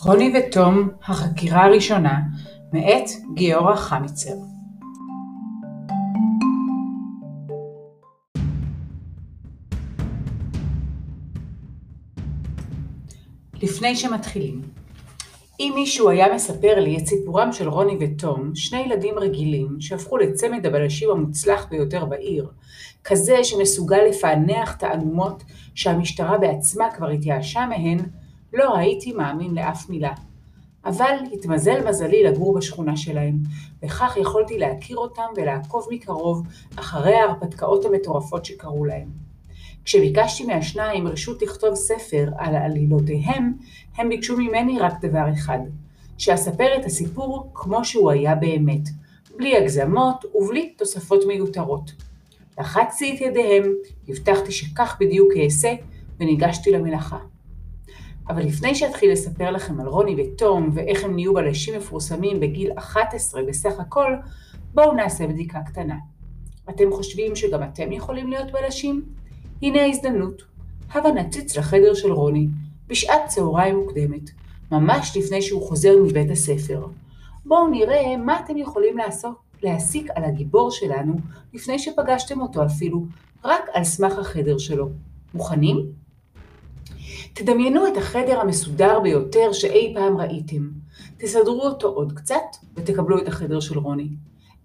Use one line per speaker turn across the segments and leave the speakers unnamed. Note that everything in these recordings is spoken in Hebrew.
רוני ותום החקירה הראשונה מאת גיורא חמיצר. לפני שמתחילים אם מישהו היה מספר לי את סיפורם של רוני ותום, שני ילדים רגילים שהפכו לצמד הבלשים המוצלח ביותר בעיר, כזה שמסוגל לפענח תעלומות שהמשטרה בעצמה כבר התייאשה מהן, לא הייתי מאמין לאף מילה. אבל התמזל מזלי לגור בשכונה שלהם, וכך יכולתי להכיר אותם ולעקוב מקרוב אחרי ההרפתקאות המטורפות שקרו להם. כשביקשתי מהשניים רשות לכתוב ספר על עלילותיהם, הם ביקשו ממני רק דבר אחד, שאספר את הסיפור כמו שהוא היה באמת, בלי הגזמות ובלי תוספות מיותרות. לחצתי את ידיהם, הבטחתי שכך בדיוק אעשה, וניגשתי למלאכה. אבל לפני שאתחיל לספר לכם על רוני ותום ואיך הם נהיו בלשים מפורסמים בגיל 11 בסך הכל, בואו נעשה בדיקה קטנה. אתם חושבים שגם אתם יכולים להיות בלשים? הנה ההזדמנות. הבה נציץ לחדר של רוני, בשעת צהריים מוקדמת, ממש לפני שהוא חוזר מבית הספר. בואו נראה מה אתם יכולים לעשות, להסיק על הגיבור שלנו לפני שפגשתם אותו אפילו, רק על סמך החדר שלו. מוכנים? תדמיינו את החדר המסודר ביותר שאי פעם ראיתם. תסדרו אותו עוד קצת ותקבלו את החדר של רוני.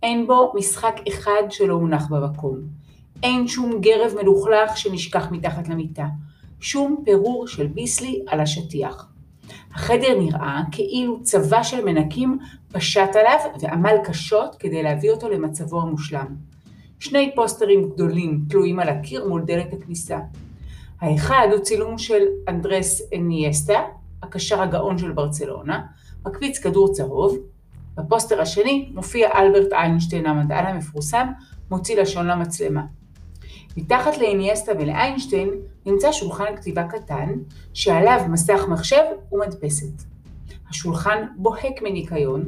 אין בו משחק אחד שלא הונח במקום. אין שום גרב מלוכלך שנשכח מתחת למיטה. שום פירור של ביסלי על השטיח. החדר נראה כאילו צבא של מנקים פשט עליו ועמל קשות כדי להביא אותו למצבו המושלם. שני פוסטרים גדולים תלויים על הקיר מול דלת הכניסה. האחד הוא צילום של אנדרס אניאסטה, הקשר הגאון של ברצלונה, מקפיץ כדור צהוב. בפוסטר השני מופיע אלברט איינשטיין המדען המפורסם, מוציא לשון למצלמה. מתחת לאיניאסטה ולאיינשטיין נמצא שולחן כתיבה קטן, שעליו מסך מחשב ומדפסת. השולחן בוהק מניקיון,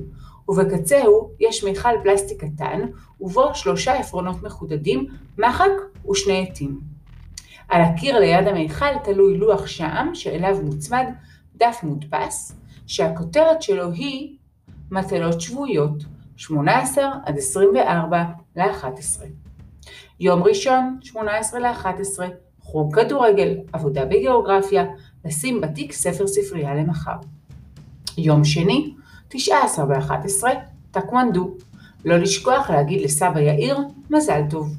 ובקצהו יש מיכל פלסטיק קטן, ובו שלושה עפרונות מחודדים, מחק ושני עטים. על הקיר ליד המיכל תלוי לוח שעם שאליו מוצמד דף מודפס, שהכותרת שלו היא מטלות שבועיות, 18 עד 24 ל-11. יום ראשון, 18 ל-11, חוג כדורגל, עבודה בגיאוגרפיה, לשים בתיק ספר ספרייה למחר. יום שני, 19 ב-11, טקוונדו, לא לשכוח להגיד לסבא יאיר מזל טוב.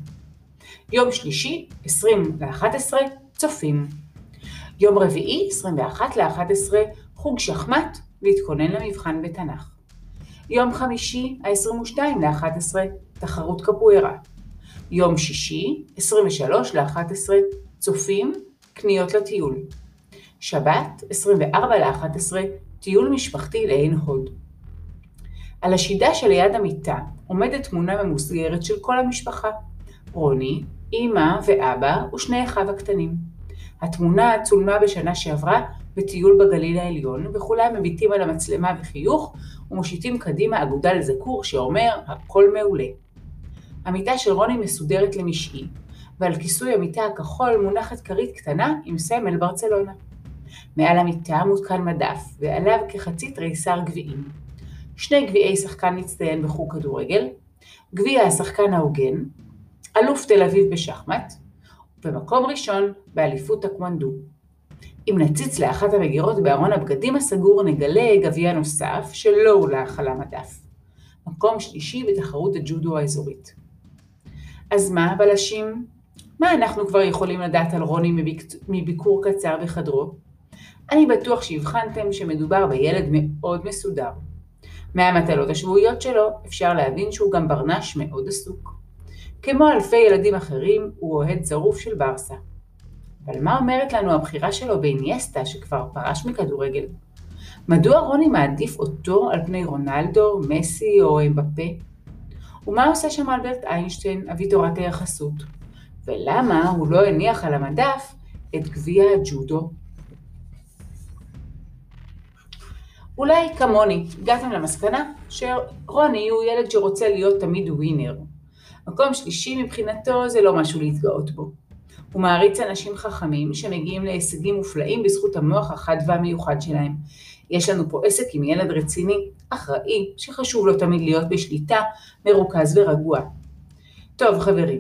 יום שלישי, 20 ל-11, צופים. יום רביעי, 21 ל-11, חוג שחמט, להתכונן למבחן בתנ"ך. יום חמישי, ה-22 ל-11, תחרות קפוארה. יום שישי, 23 ל-11, צופים, קניות לטיול. שבת, 24 ל-11, טיול משפחתי לעין הוד. על השידה שליד המיטה עומדת תמונה ממוסגרת של כל המשפחה. רוני, אמא ואבא ושני אחיו הקטנים. התמונה צולמה בשנה שעברה בטיול בגליל העליון, וכולם מביטים על המצלמה בחיוך ומושיטים קדימה אגודל זקור שאומר הכל מעולה. המיטה של רוני מסודרת למשעי, ועל כיסוי המיטה הכחול מונחת כרית קטנה עם סמל ברצלונה. מעל המיטה מותקן מדף, ועליו כחצי תריסר גביעים. שני גביעי שחקן מצטיין בחוג כדורגל, גביע השחקן ההוגן, אלוף תל אביב בשחמט, ובמקום ראשון באליפות טקוונדו. אם נציץ לאחת המגירות בארון הבגדים הסגור נגלה גביע נוסף שלא הולך על המדף. מקום שלישי בתחרות הג'ודו האזורית. אז מה הבלשים? מה אנחנו כבר יכולים לדעת על רוני מביק... מביקור קצר בחדרו? אני בטוח שהבחנתם שמדובר בילד מאוד מסודר. מהמטלות השבועיות שלו אפשר להבין שהוא גם ברנש מאוד עסוק. כמו אלפי ילדים אחרים, הוא אוהד שרוף של ברסה. אבל מה אומרת לנו הבחירה שלו באיניאסטה שכבר פרש מכדורגל? מדוע רוני מעדיף אותו על פני רונלדו, מסי או אמבפה? ומה עושה שם אלברט איינשטיין, אבי תורת היחסות? ולמה הוא לא הניח על המדף את גביע הג'ודו? אולי כמוני, הגעתם למסקנה שרוני הוא ילד שרוצה להיות תמיד ווינר. מקום שלישי מבחינתו זה לא משהו להתגאות בו. הוא מעריץ אנשים חכמים שמגיעים להישגים מופלאים בזכות המוח החד והמיוחד שלהם. יש לנו פה עסק עם ילד רציני, אחראי, שחשוב לו תמיד להיות בשליטה, מרוכז ורגוע. טוב חברים,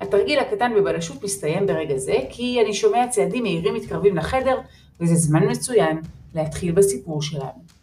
התרגיל הקטן בבלשות מסתיים ברגע זה, כי אני שומע צעדים מהירים מתקרבים לחדר, וזה זמן מצוין להתחיל בסיפור שלנו.